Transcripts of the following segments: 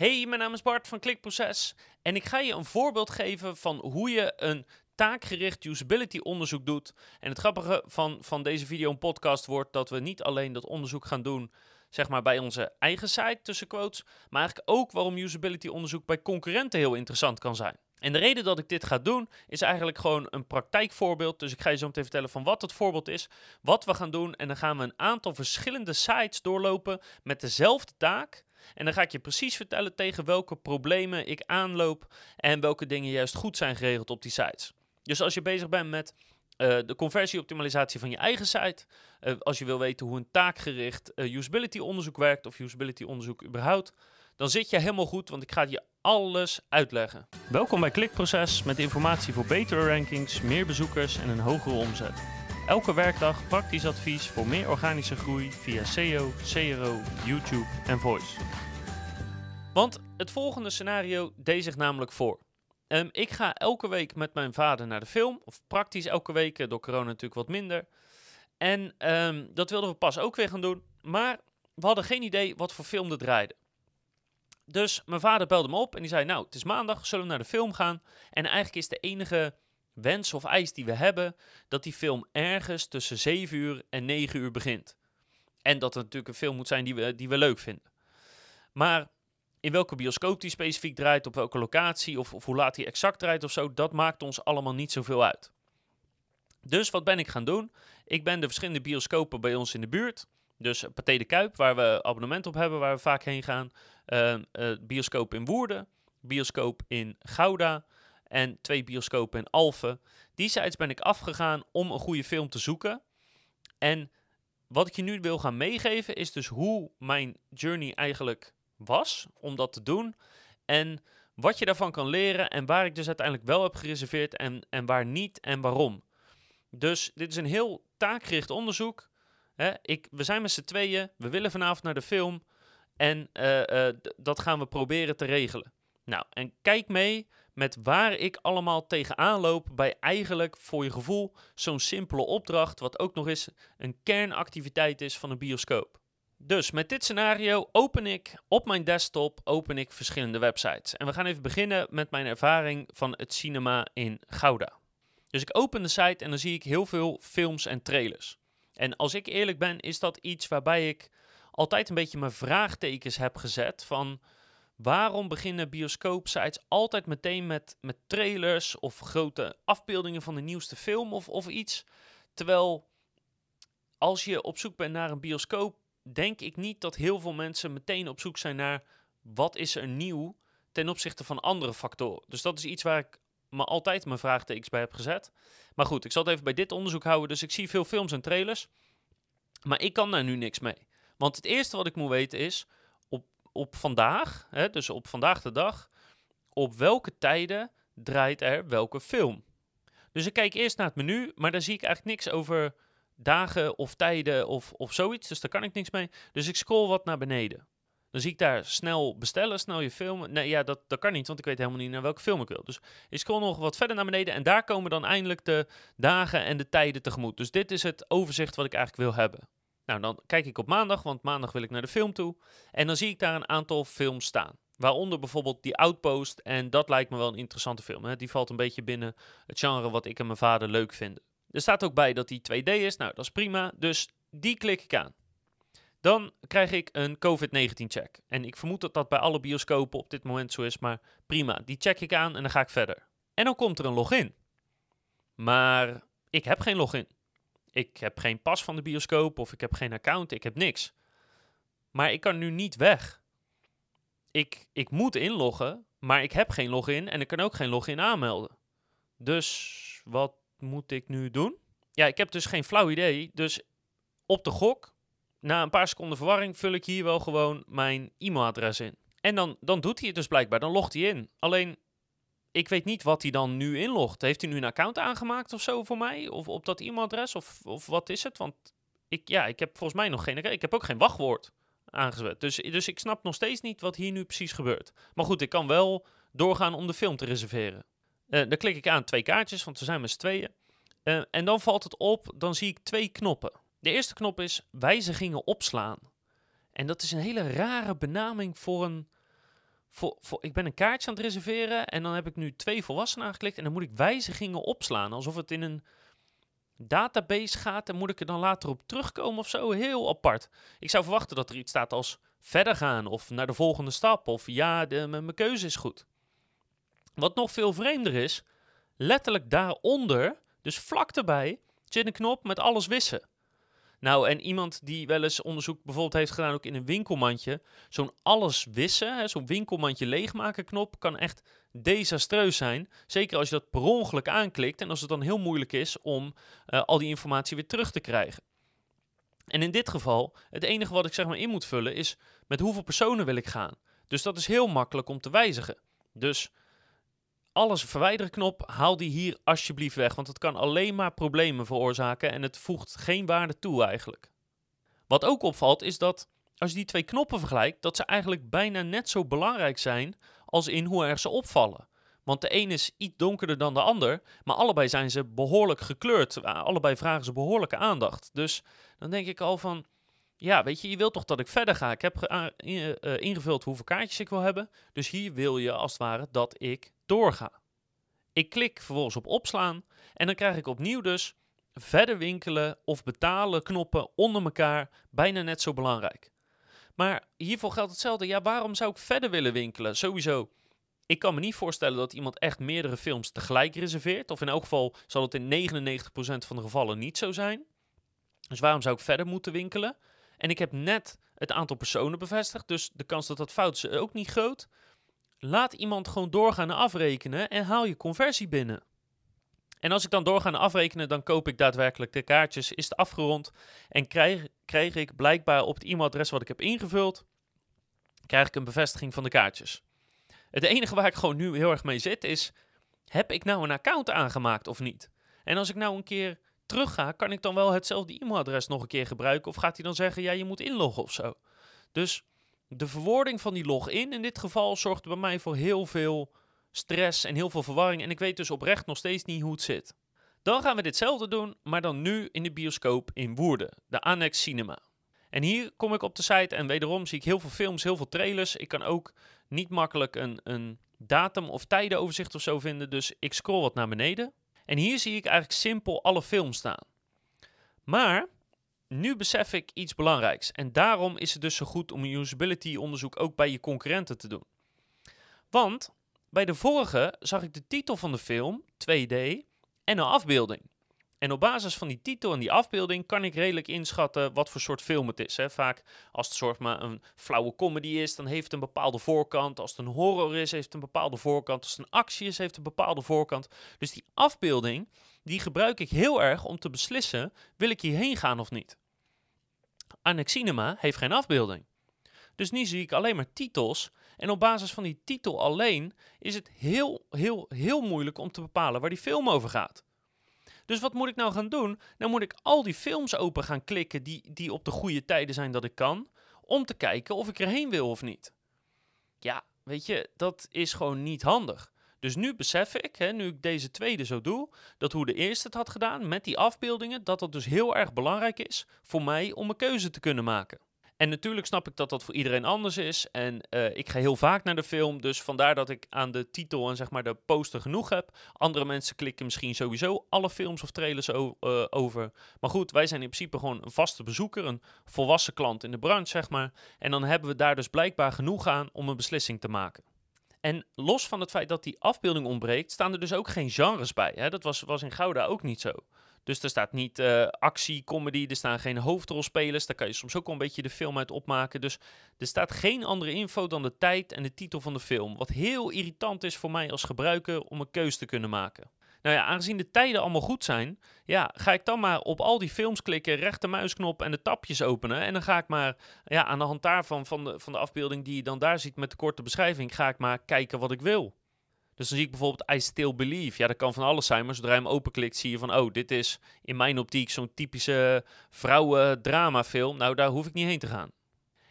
Hey, mijn naam is Bart van Klikproces en ik ga je een voorbeeld geven van hoe je een taakgericht usability onderzoek doet. En het grappige van, van deze video en podcast wordt dat we niet alleen dat onderzoek gaan doen zeg maar bij onze eigen site tussen quotes, maar eigenlijk ook waarom usability onderzoek bij concurrenten heel interessant kan zijn. En de reden dat ik dit ga doen is eigenlijk gewoon een praktijkvoorbeeld. Dus ik ga je zo meteen vertellen van wat het voorbeeld is, wat we gaan doen en dan gaan we een aantal verschillende sites doorlopen met dezelfde taak. En dan ga ik je precies vertellen tegen welke problemen ik aanloop en welke dingen juist goed zijn geregeld op die sites. Dus als je bezig bent met uh, de conversieoptimalisatie van je eigen site, uh, als je wil weten hoe een taakgericht uh, usability onderzoek werkt of usability onderzoek überhaupt, dan zit je helemaal goed, want ik ga je alles uitleggen. Welkom bij Klikproces met informatie voor betere rankings, meer bezoekers en een hogere omzet. Elke werkdag praktisch advies voor meer organische groei via SEO, CRO, YouTube en Voice. Want het volgende scenario deed zich namelijk voor. Um, ik ga elke week met mijn vader naar de film, of praktisch elke week, eh, door corona natuurlijk wat minder. En um, dat wilden we pas ook weer gaan doen, maar we hadden geen idee wat voor film er draaide. Dus mijn vader belde me op en die zei: Nou, het is maandag, zullen we naar de film gaan? En eigenlijk is de enige wens of eis die we hebben dat die film ergens tussen 7 uur en 9 uur begint. En dat het natuurlijk een film moet zijn die we, die we leuk vinden. Maar in welke bioscoop die specifiek draait, op welke locatie of, of hoe laat hij exact draait of zo, dat maakt ons allemaal niet zoveel uit. Dus wat ben ik gaan doen? Ik ben de verschillende bioscopen bij ons in de buurt. Dus Pathé de Kuip, waar we abonnement op hebben, waar we vaak heen gaan. Uh, uh, bioscoop in Woerden, bioscoop in Gouda en twee bioscopen in Alphen. Die sites ben ik afgegaan om een goede film te zoeken. En wat ik je nu wil gaan meegeven is dus hoe mijn journey eigenlijk was om dat te doen. En wat je daarvan kan leren en waar ik dus uiteindelijk wel heb gereserveerd en, en waar niet en waarom. Dus dit is een heel taakgericht onderzoek. Ik, we zijn met z'n tweeën, we willen vanavond naar de film en uh, uh, dat gaan we proberen te regelen. Nou, en kijk mee met waar ik allemaal tegenaan loop bij eigenlijk voor je gevoel zo'n simpele opdracht, wat ook nog eens een kernactiviteit is van een bioscoop. Dus met dit scenario open ik op mijn desktop open ik verschillende websites. En we gaan even beginnen met mijn ervaring van het cinema in Gouda. Dus ik open de site en dan zie ik heel veel films en trailers. En als ik eerlijk ben, is dat iets waarbij ik altijd een beetje mijn vraagtekens heb gezet van waarom beginnen bioscoopsites altijd meteen met, met trailers of grote afbeeldingen van de nieuwste film of, of iets. Terwijl als je op zoek bent naar een bioscoop, denk ik niet dat heel veel mensen meteen op zoek zijn naar wat is er nieuw ten opzichte van andere factoren. Dus dat is iets waar ik me altijd mijn vraagtekens bij heb gezet. Maar goed, ik zal het even bij dit onderzoek houden. Dus ik zie veel films en trailers. Maar ik kan daar nu niks mee. Want het eerste wat ik moet weten is, op, vandaag, hè, dus op vandaag de dag, op welke tijden draait er welke film? Dus ik kijk eerst naar het menu, maar daar zie ik eigenlijk niks over dagen of tijden of, of zoiets. Dus daar kan ik niks mee. Dus ik scroll wat naar beneden. Dan zie ik daar snel bestellen, snel je film. Nee, ja, dat, dat kan niet, want ik weet helemaal niet naar welke film ik wil. Dus ik scroll nog wat verder naar beneden en daar komen dan eindelijk de dagen en de tijden tegemoet. Dus dit is het overzicht wat ik eigenlijk wil hebben. Nou, dan kijk ik op maandag, want maandag wil ik naar de film toe. En dan zie ik daar een aantal films staan. Waaronder bijvoorbeeld die Outpost. En dat lijkt me wel een interessante film. Hè? Die valt een beetje binnen het genre wat ik en mijn vader leuk vinden. Er staat ook bij dat die 2D is. Nou, dat is prima. Dus die klik ik aan. Dan krijg ik een COVID-19 check. En ik vermoed dat dat bij alle bioscopen op dit moment zo is. Maar prima, die check ik aan en dan ga ik verder. En dan komt er een login. Maar ik heb geen login. Ik heb geen pas van de bioscoop of ik heb geen account. Ik heb niks. Maar ik kan nu niet weg. Ik, ik moet inloggen, maar ik heb geen login en ik kan ook geen login aanmelden. Dus wat moet ik nu doen? Ja, ik heb dus geen flauw idee. Dus op de gok, na een paar seconden verwarring, vul ik hier wel gewoon mijn e-mailadres in. En dan, dan doet hij het dus blijkbaar, dan logt hij in. Alleen, ik weet niet wat hij dan nu inlogt. Heeft hij nu een account aangemaakt of zo voor mij? Of op dat e-mailadres? Of, of wat is het? Want ik, ja, ik heb volgens mij nog geen... Ik heb ook geen wachtwoord aangezet. Dus, dus ik snap nog steeds niet wat hier nu precies gebeurt. Maar goed, ik kan wel doorgaan om de film te reserveren. Uh, dan klik ik aan twee kaartjes, want we zijn met z'n tweeën. Uh, en dan valt het op, dan zie ik twee knoppen. De eerste knop is wijzigingen opslaan. En dat is een hele rare benaming voor een, voor, ik ben een kaartje aan het reserveren en dan heb ik nu twee volwassenen aangeklikt en dan moet ik wijzigingen opslaan. Alsof het in een database gaat en moet ik er dan later op terugkomen of zo. Heel apart. Ik zou verwachten dat er iets staat als verder gaan of naar de volgende stap of ja, de, mijn keuze is goed. Wat nog veel vreemder is, letterlijk daaronder, dus vlak erbij, zit een knop met alles wissen. Nou, en iemand die wel eens onderzoek bijvoorbeeld heeft gedaan, ook in een winkelmandje, zo'n alles wissen, zo'n winkelmandje leegmaken knop, kan echt desastreus zijn. Zeker als je dat per ongeluk aanklikt en als het dan heel moeilijk is om uh, al die informatie weer terug te krijgen. En in dit geval, het enige wat ik zeg maar in moet vullen is met hoeveel personen wil ik gaan. Dus dat is heel makkelijk om te wijzigen. Dus alles verwijderen knop, haal die hier alsjeblieft weg, want het kan alleen maar problemen veroorzaken en het voegt geen waarde toe eigenlijk. Wat ook opvalt is dat als je die twee knoppen vergelijkt, dat ze eigenlijk bijna net zo belangrijk zijn als in hoe erg ze opvallen. Want de een is iets donkerder dan de ander, maar allebei zijn ze behoorlijk gekleurd. Allebei vragen ze behoorlijke aandacht. Dus dan denk ik al van, ja, weet je, je wilt toch dat ik verder ga. Ik heb uh, ingevuld hoeveel kaartjes ik wil hebben. Dus hier wil je als het ware dat ik doorga. Ik klik vervolgens op opslaan en dan krijg ik opnieuw dus verder winkelen of betalen knoppen onder elkaar bijna net zo belangrijk. Maar hiervoor geldt hetzelfde. Ja, waarom zou ik verder willen winkelen? Sowieso, ik kan me niet voorstellen dat iemand echt meerdere films tegelijk reserveert. Of in elk geval zal het in 99% van de gevallen niet zo zijn. Dus waarom zou ik verder moeten winkelen? En ik heb net het aantal personen bevestigd, dus de kans dat dat fout is ook niet groot. Laat iemand gewoon doorgaan afrekenen en haal je conversie binnen. En als ik dan doorga afrekenen, dan koop ik daadwerkelijk de kaartjes, is het afgerond en krijg, krijg ik blijkbaar op het e-mailadres wat ik heb ingevuld, krijg ik een bevestiging van de kaartjes. Het enige waar ik gewoon nu heel erg mee zit is, heb ik nou een account aangemaakt of niet? En als ik nou een keer terug ga, kan ik dan wel hetzelfde e-mailadres nog een keer gebruiken? Of gaat hij dan zeggen, ja, je moet inloggen of zo? Dus de verwoording van die login in dit geval zorgt bij mij voor heel veel stress en heel veel verwarring. En ik weet dus oprecht nog steeds niet hoe het zit. Dan gaan we ditzelfde doen, maar dan nu in de bioscoop in Woerden, de Annex Cinema. En hier kom ik op de site en wederom zie ik heel veel films, heel veel trailers. Ik kan ook niet makkelijk een, een datum of tijdenoverzicht of zo vinden, dus ik scroll wat naar beneden. En hier zie ik eigenlijk simpel alle films staan. Maar nu besef ik iets belangrijks. En daarom is het dus zo goed om usability onderzoek ook bij je concurrenten te doen. Want bij de vorige zag ik de titel van de film, 2D, en een afbeelding. En op basis van die titel en die afbeelding kan ik redelijk inschatten wat voor soort film het is. Hè. Vaak als het soort maar een flauwe comedy is, dan heeft het een bepaalde voorkant. Als het een horror is, heeft het een bepaalde voorkant. Als het een actie is, heeft het een bepaalde voorkant. Dus die afbeelding, die gebruik ik heel erg om te beslissen, wil ik hierheen gaan of niet. Annex Cinema heeft geen afbeelding. Dus nu zie ik alleen maar titels. En op basis van die titel alleen is het heel, heel, heel moeilijk om te bepalen waar die film over gaat. Dus wat moet ik nou gaan doen? Dan moet ik al die films open gaan klikken die, die op de goede tijden zijn dat ik kan. Om te kijken of ik erheen wil of niet. Ja, weet je, dat is gewoon niet handig. Dus nu besef ik, hè, nu ik deze tweede zo doe, dat hoe de eerste het had gedaan met die afbeeldingen, dat dat dus heel erg belangrijk is voor mij om een keuze te kunnen maken. En natuurlijk snap ik dat dat voor iedereen anders is. En uh, ik ga heel vaak naar de film. Dus vandaar dat ik aan de titel en zeg maar de poster genoeg heb. Andere mensen klikken misschien sowieso alle films of trailers uh, over. Maar goed, wij zijn in principe gewoon een vaste bezoeker. Een volwassen klant in de branche, zeg maar. En dan hebben we daar dus blijkbaar genoeg aan om een beslissing te maken. En los van het feit dat die afbeelding ontbreekt, staan er dus ook geen genres bij. Hè? Dat was, was in Gouda ook niet zo. Dus er staat niet uh, actie, comedy, er staan geen hoofdrolspelers. Daar kan je soms ook al een beetje de film uit opmaken. Dus er staat geen andere info dan de tijd en de titel van de film. Wat heel irritant is voor mij als gebruiker om een keus te kunnen maken. Nou ja, aangezien de tijden allemaal goed zijn, ja, ga ik dan maar op al die films klikken, rechtermuisknop en de tapjes openen. En dan ga ik maar ja, aan de hand daarvan, van de, van de afbeelding die je dan daar ziet met de korte beschrijving, ga ik maar kijken wat ik wil. Dus dan zie ik bijvoorbeeld I Still Believe. Ja, dat kan van alles zijn, maar zodra je hem openklikt zie je van... oh, dit is in mijn optiek zo'n typische vrouwen-drama-film. Nou, daar hoef ik niet heen te gaan.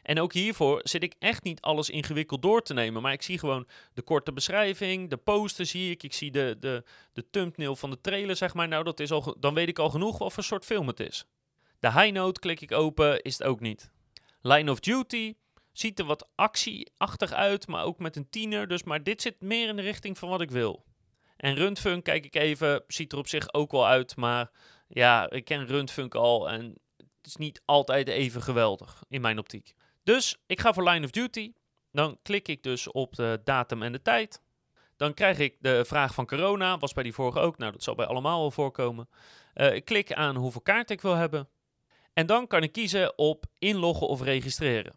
En ook hiervoor zit ik echt niet alles ingewikkeld door te nemen. Maar ik zie gewoon de korte beschrijving, de poster zie ik. Ik zie de, de, de thumbnail van de trailer, zeg maar. Nou, dat is al, dan weet ik al genoeg wat voor soort film het is. De high note klik ik open, is het ook niet. Line of Duty Ziet er wat actieachtig uit, maar ook met een tiener. Dus, maar dit zit meer in de richting van wat ik wil. En Rundfunk, kijk ik even, ziet er op zich ook wel uit. Maar ja, ik ken Rundfunk al en het is niet altijd even geweldig in mijn optiek. Dus ik ga voor Line of Duty. Dan klik ik dus op de datum en de tijd. Dan krijg ik de vraag van corona. Was bij die vorige ook. Nou, dat zal bij allemaal wel voorkomen. Uh, ik klik aan hoeveel kaarten ik wil hebben. En dan kan ik kiezen op inloggen of registreren.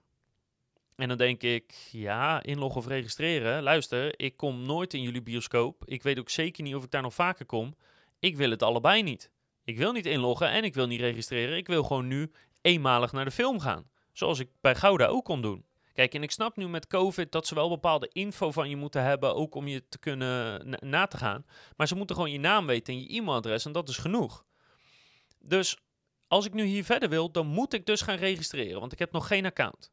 En dan denk ik, ja, inloggen of registreren. Luister, ik kom nooit in jullie bioscoop. Ik weet ook zeker niet of ik daar nog vaker kom. Ik wil het allebei niet. Ik wil niet inloggen en ik wil niet registreren. Ik wil gewoon nu eenmalig naar de film gaan. Zoals ik bij Gouda ook kon doen. Kijk, en ik snap nu met COVID dat ze wel bepaalde info van je moeten hebben, ook om je te kunnen na, te gaan. Maar ze moeten gewoon je naam weten en je e-mailadres en dat is genoeg. Dus als ik nu hier verder wil, dan moet ik dus gaan registreren, want ik heb nog geen account.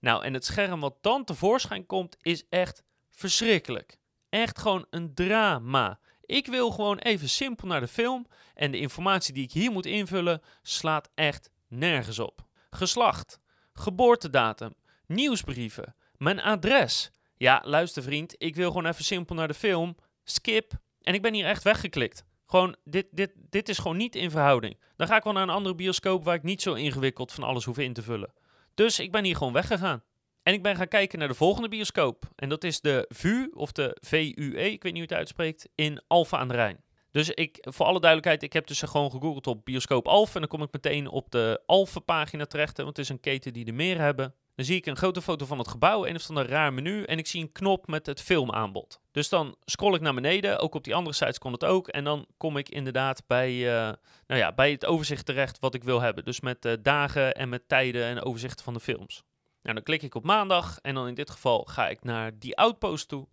Nou, en het scherm wat dan tevoorschijn komt, is echt verschrikkelijk. Echt gewoon een drama. Ik wil gewoon even simpel naar de film en de informatie die ik hier moet invullen slaat echt nergens op. Geslacht, geboortedatum, nieuwsbrieven, mijn adres. Ja, luister vriend, ik wil gewoon even simpel naar de film. Skip. En ik ben hier echt weggeklikt. Gewoon, dit, dit, dit is gewoon niet in verhouding. Dan ga ik wel naar een andere bioscoop waar ik niet zo ingewikkeld van alles hoef in te vullen. Dus ik ben hier gewoon weggegaan. En ik ben gaan kijken naar de volgende bioscoop. En dat is de VU, of de VUE, ik weet niet hoe het uitspreekt, in Alfa aan de Rijn. Dus ik, voor alle duidelijkheid, ik heb dus gewoon gegoogeld op bioscoop Alfa. En dan kom ik meteen op de Alfa pagina terecht, want het is een keten die er meer hebben. Dan zie ik een grote foto van het gebouw, een of een raar menu en ik zie een knop met het filmaanbod. Dus dan scroll ik naar beneden, ook op die andere sites kon het ook. En dan kom ik inderdaad bij, uh, nou ja, bij het overzicht terecht wat ik wil hebben. Dus met uh, dagen en met tijden en overzichten van de films. Nou, dan klik ik op maandag en dan in dit geval ga ik naar die outpost toe.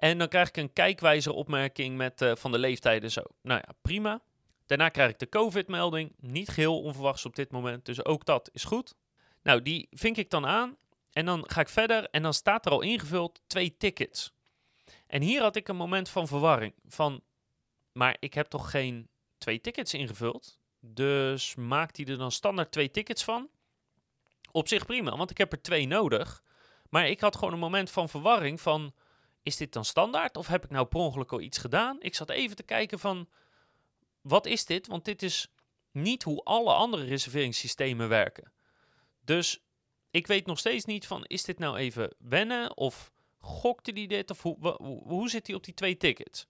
En dan krijg ik een kijkwijzeropmerking met uh, van de leeftijden zo. Nou ja, prima. Daarna krijg ik de COVID-melding. Niet geheel onverwachts op dit moment, dus ook dat is goed. Nou, die vink ik dan aan en dan ga ik verder en dan staat er al ingevuld twee tickets. En hier had ik een moment van verwarring. Van, maar ik heb toch geen twee tickets ingevuld? Dus maakt hij er dan standaard twee tickets van? Op zich prima, want ik heb er twee nodig. Maar ik had gewoon een moment van verwarring van... Is dit dan standaard of heb ik nou per ongeluk al iets gedaan? Ik zat even te kijken van... Wat is dit? Want dit is niet hoe alle andere reserveringssystemen werken. Dus ik weet nog steeds niet van, is dit nou even wennen? Of gokte die dit? Of hoe, hoe, zit hij op die twee tickets?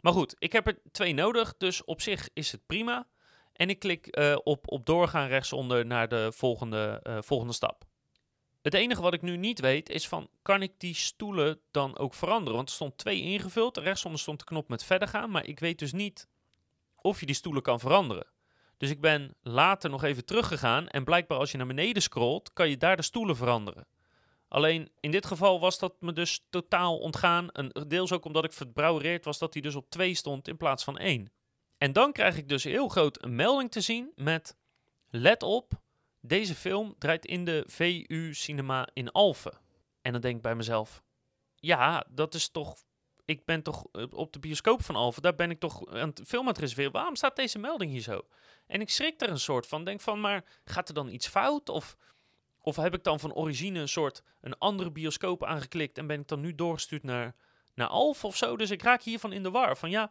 Maar goed, ik heb er twee nodig, dus op zich is het prima. En ik klik uh, op, op doorgaan rechtsonder naar de volgende, uh, volgende stap. Het enige wat ik nu niet weet is van, kan ik die stoelen dan ook veranderen? Want er stond twee ingevuld, rechtsonder stond de knop met verder gaan, maar ik weet dus niet of je die stoelen kan veranderen. Dus ik ben later nog even teruggegaan en blijkbaar als je naar beneden scrolt, kan je daar de stoelen veranderen. Alleen in dit geval was dat me dus totaal ontgaan. En deels ook omdat ik verbrouwereerd was dat hij dus op 2 stond in plaats van 1. En dan krijg ik dus heel groot een melding te zien met... Let op, deze film draait in de VU Cinema in Alphen. En dan denk ik bij mezelf... Ja, dat is toch ik ben toch eh, op de bioscoop van Alphen, daar ben ik toch aan het film aan het. Waarom staat deze melding hier zo? En ik schrik er een soort van. Denk van, maar gaat er dan iets fout? Of, of heb ik dan van origine een soort een andere bioscoop aangeklikt en ben ik dan nu doorgestuurd naar, naar Alphen of zo? Dus ik raak hiervan in de war. Van ja,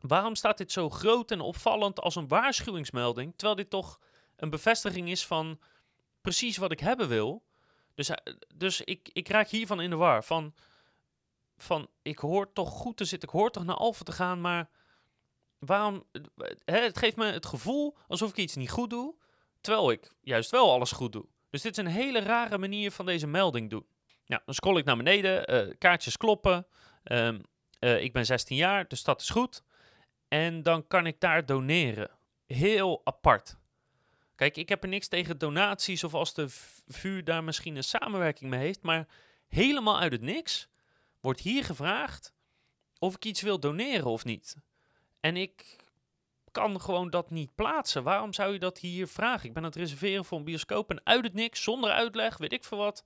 waarom staat dit zo groot en opvallend als een waarschuwingsmelding? Terwijl dit toch een bevestiging is van precies wat ik hebben wil. Dus, eh, dus ik, ik raak hiervan in de war. Van van ik hoor toch goed te zitten, ik hoor toch naar Alphen te gaan, maar waarom? Hè, het geeft me het gevoel alsof ik iets niet goed doe, terwijl ik juist wel alles goed doe. Dus dit is een hele rare manier van deze melding doen. Nou, dan scroll ik naar beneden, uh, kaartjes kloppen. Uh, ik ben 16 jaar, dus dat is goed. En dan kan ik daar doneren. Heel apart. Kijk, ik heb er niks tegen donaties of als de vuur daar misschien een samenwerking mee heeft, maar helemaal uit het niks wordt hier gevraagd of ik iets wil doneren of niet. En ik kan gewoon dat niet plaatsen. Waarom zou je dat hier vragen? Ik ben aan het reserveren voor een bioscoop en uit het niks, zonder uitleg, weet ik veel wat,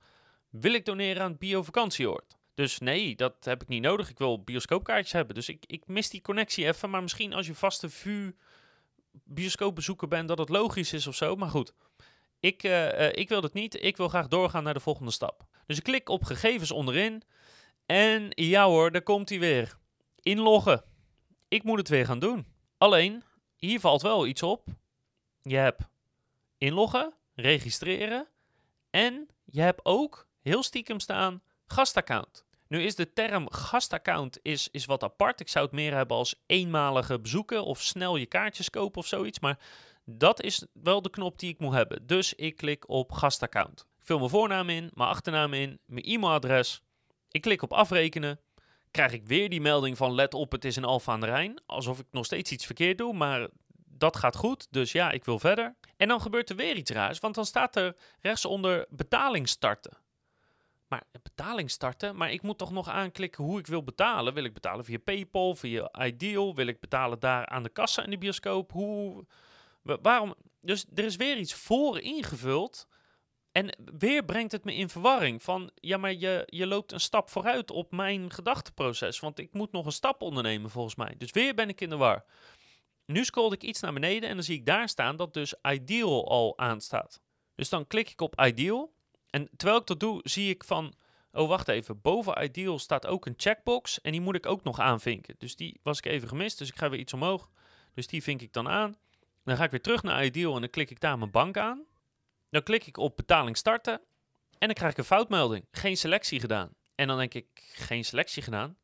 wil ik doneren aan het bio-vakantieoord. Dus nee, dat heb ik niet nodig. Ik wil bioscoopkaartjes hebben. Dus ik, ik mis die connectie even. Maar misschien als je vaste VU bioscoopbezoeker bent, dat het logisch is of zo. Maar goed, Ik, eh, eh, ik wil het niet. Ik wil graag doorgaan naar de volgende stap. Dus ik klik op gegevens onderin. En ja hoor, daar komt hij weer. Inloggen. Ik moet het weer gaan doen. Alleen, hier valt wel iets op. Je hebt inloggen, registreren. En je hebt ook heel stiekem staan gastaccount. Nu is de term gastaccount is, is wat apart. Ik zou het meer hebben als eenmalige bezoeken of snel je kaartjes kopen of zoiets. Maar dat is wel de knop die ik moet hebben. Dus ik klik op gastaccount. Ik vul mijn voornaam in, mijn achternaam in, mijn e-mailadres. Ik klik op afrekenen. Krijg ik weer die melding van let op, het is een Alfa aan de Rijn. Alsof ik nog steeds iets verkeerd doe, maar dat gaat goed. Dus ja, ik wil verder. En dan gebeurt er weer iets raars, want dan staat er rechtsonder betaling starten. Maar betaling starten, maar ik moet toch nog aanklikken hoe ik wil betalen. Wil ik betalen via PayPal, via Ideal? Wil ik betalen daar aan de kassa in de bioscoop? Hoe, waarom? Dus er is weer iets voor ingevuld. En weer brengt het me in verwarring van, ja, maar je, je loopt een stap vooruit op mijn gedachteproces. Want ik moet nog een stap ondernemen volgens mij. Dus weer ben ik in de war. Nu scroll ik iets naar beneden en dan zie ik daar staan dat dus Ideal al aanstaat. Dus dan klik ik op Ideal. En terwijl ik dat doe, zie ik van, oh wacht even, boven Ideal staat ook een checkbox en die moet ik ook nog aanvinken. Dus die was ik even gemist, dus ik ga weer iets omhoog. Dus die vink ik dan aan. Dan ga ik weer terug naar Ideal en dan klik ik daar mijn bank aan. Dan klik ik op betaling starten en dan krijg ik een foutmelding. Geen selectie gedaan. En dan denk ik, geen selectie gedaan?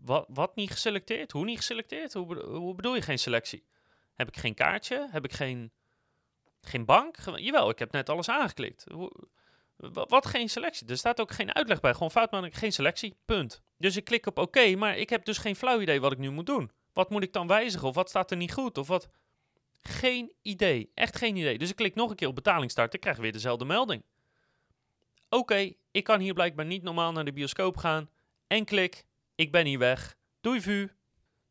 Wat, wat niet geselecteerd? Hoe niet geselecteerd? Hoe, hoe bedoel je geen selectie? Heb ik geen kaartje? Heb ik geen, geen bank? Jawel, ik heb net alles aangeklikt. Wat geen selectie? Er staat ook geen uitleg bij. Gewoon foutmelding, geen selectie. Punt. Dus ik klik op oké, maar ik heb dus geen flauw idee wat ik nu moet doen. Wat moet ik dan wijzigen? Of wat staat er niet goed? Of wat... Geen idee. Echt geen idee. Dus ik klik nog een keer op betaling starten. Krijg weer dezelfde melding. Oké, ik kan hier blijkbaar niet normaal naar de bioscoop gaan. En klik. Ik ben hier weg. Doei vu.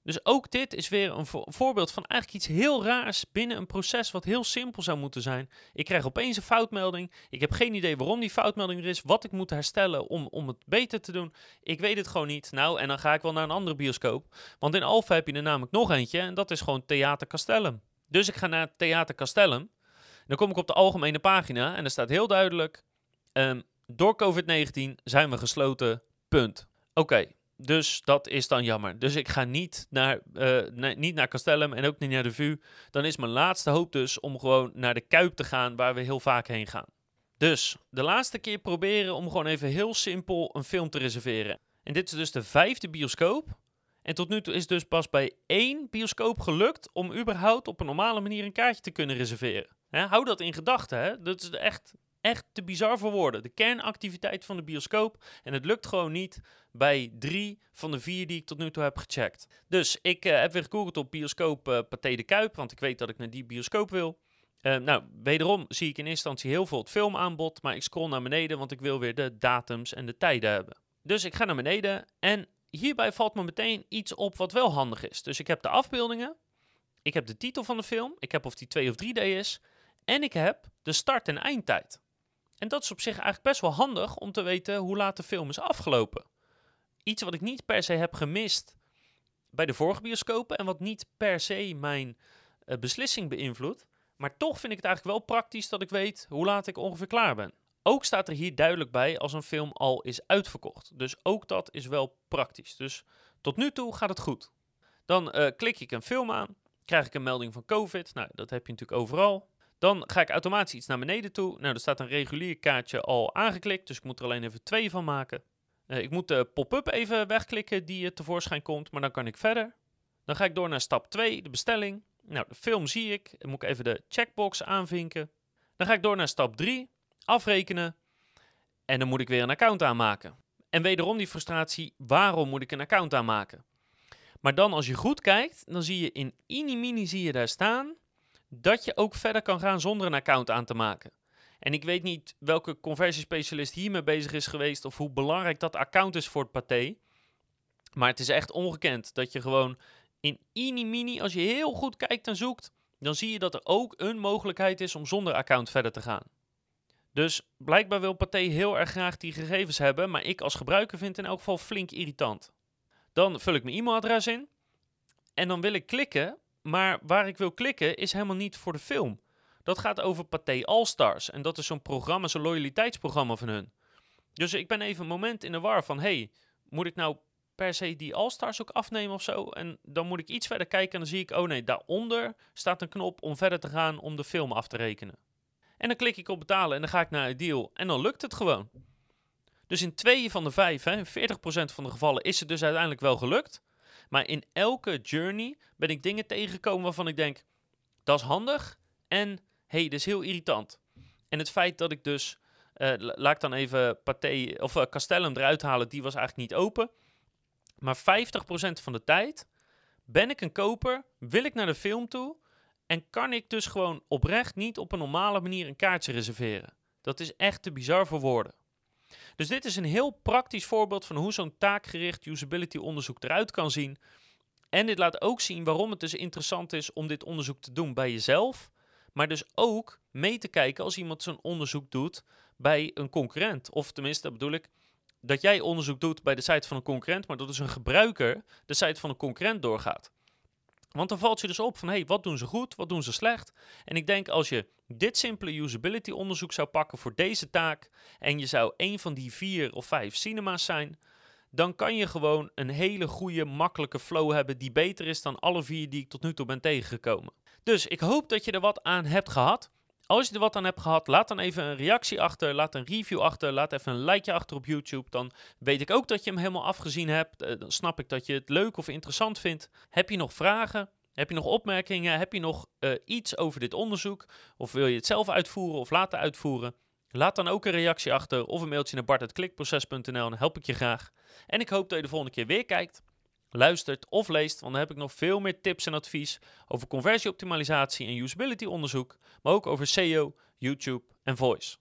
Dus ook dit is weer een voorbeeld van eigenlijk iets heel raars binnen een proces wat heel simpel zou moeten zijn. Ik krijg opeens een foutmelding. Ik heb geen idee waarom die foutmelding er is, wat ik moet herstellen om, om het beter te doen. Ik weet het gewoon niet. Nou, en dan ga ik wel naar een andere bioscoop. Want in Alpha heb je er namelijk nog eentje en dat is gewoon Theater Castellum. Dus ik ga naar Theater Castellum. Dan kom ik op de algemene pagina en er staat heel duidelijk: um, door COVID-19 zijn we gesloten. Punt. Oké, dus dat is dan jammer. Dus ik ga niet naar, uh, niet naar Castellum en ook niet naar de VU. Dan is mijn laatste hoop dus om gewoon naar de Kuip te gaan, waar we heel vaak heen gaan. Dus de laatste keer proberen om gewoon even heel simpel een film te reserveren. En dit is dus de vijfde bioscoop. En tot nu toe is dus pas bij één bioscoop gelukt om überhaupt op een normale manier een kaartje te kunnen reserveren. hou dat in gedachten. Dat is echt, echt te bizar voor woorden. De kernactiviteit van de bioscoop. En het lukt gewoon niet bij drie van de vier die ik tot nu toe heb gecheckt. Dus ik uh, heb weer gegoogeld op bioscoop uh, Pathé de Kuip, want ik weet dat ik naar die bioscoop wil. Uh, nou, wederom zie ik in eerste instantie heel veel het filmaanbod, maar ik scroll naar beneden, want ik wil weer de datums en de tijden hebben. Dus ik ga naar beneden en hierbij valt me meteen iets op wat wel handig is. Dus ik heb de afbeeldingen, ik heb de titel van de film, ik heb of die 2 of 3D is, en ik heb de start- en eindtijd. En dat is op zich eigenlijk best wel handig om te weten hoe laat de film is afgelopen. Iets wat ik niet per se heb gemist bij de vorige bioscopen en wat niet per se mijn uh, beslissing beïnvloedt. Maar toch vind ik het eigenlijk wel praktisch dat ik weet hoe laat ik ongeveer klaar ben. Ook staat er hier duidelijk bij als een film al is uitverkocht. Dus ook dat is wel praktisch. Dus tot nu toe gaat het goed. Dan uh, klik ik een film aan, krijg ik een melding van COVID. Nou, dat heb je natuurlijk overal. Dan ga ik automatisch iets naar beneden toe. Nou, er staat een regulier kaartje al aangeklikt, dus ik moet er alleen even twee van maken. Uh, ik moet de pop-up even wegklikken die uh, tevoorschijn komt, maar dan kan ik verder. Dan ga ik door naar stap 2, de bestelling. Nou, de film zie ik. Dan moet ik even de checkbox aanvinken. Dan ga ik door naar stap 3, afrekenen. En dan moet ik weer een account aanmaken. En wederom die frustratie, waarom moet ik een account aanmaken? Maar dan als je goed kijkt, dan zie je in Inimini zie je daar staan dat je ook verder kan gaan zonder een account aan te maken. En ik weet niet welke conversiespecialist hiermee bezig is geweest of hoe belangrijk dat account is voor het paté. Maar het is echt ongekend dat je gewoon in Inimini, als je heel goed kijkt en zoekt, dan zie je dat er ook een mogelijkheid is om zonder account verder te gaan. Dus blijkbaar wil Pathé heel erg graag die gegevens hebben, maar ik als gebruiker vind het in elk geval flink irritant. Dan vul ik mijn e-mailadres in en dan wil ik klikken, maar waar ik wil klikken is helemaal niet voor de film. Dat gaat over Pathé All-Stars. En dat is zo'n programma, zo'n loyaliteitsprogramma van hun. Dus ik ben even een moment in de war van... hey, moet ik nou per se die All-Stars ook afnemen of zo? En dan moet ik iets verder kijken en dan zie ik... oh nee, daaronder staat een knop om verder te gaan om de film af te rekenen. En dan klik ik op betalen en dan ga ik naar het deal. En dan lukt het gewoon. Dus in twee van de vijf, hè, 40% van de gevallen, is het dus uiteindelijk wel gelukt. Maar in elke journey ben ik dingen tegengekomen waarvan ik denk, dat is handig. En hey, dat is heel irritant. En het feit dat ik dus, uh, laat ik dan even Pathé, of uh, Castellum eruit halen, die was eigenlijk niet open. Maar 50% van de tijd ben ik een koper, wil ik naar de film toe en kan ik dus gewoon oprecht niet op een normale manier een kaartje reserveren. Dat is echt te bizar voor woorden. Dus dit is een heel praktisch voorbeeld van hoe zo'n taakgericht usability onderzoek eruit kan zien. En dit laat ook zien waarom het dus interessant is om dit onderzoek te doen bij jezelf. Maar dus ook mee te kijken als iemand zo'n onderzoek doet bij een concurrent. Of tenminste, dat bedoel ik, dat jij onderzoek doet bij de site van een concurrent, maar dat dus een gebruiker de site van een concurrent doorgaat. Want dan valt je dus op van, hey, wat doen ze goed, wat doen ze slecht? En ik denk als je dit simpele usability onderzoek zou pakken voor deze taak en je zou een van die vier of vijf cinema's zijn, dan kan je gewoon een hele goede, makkelijke flow hebben die beter is dan alle vier die ik tot nu toe ben tegengekomen. Dus ik hoop dat je er wat aan hebt gehad. Als je er wat aan hebt gehad, laat dan even een reactie achter, laat een review achter, laat even een likeje achter op YouTube. Dan weet ik ook dat je hem helemaal afgezien hebt. Eh, dan snap ik dat je het leuk of interessant vindt. Heb je nog vragen? Heb je nog opmerkingen? Heb je nog uh, iets over dit onderzoek? Of wil je het zelf uitvoeren of laten uitvoeren? Laat dan ook een reactie achter of een mailtje naar bart.klikproces.nl dan help ik je graag. En ik hoop dat je de volgende keer weer kijkt, luistert of leest, want dan heb ik nog veel meer tips en advies over conversieoptimalisatie en usability onderzoek, maar ook over SEO, YouTube en voice.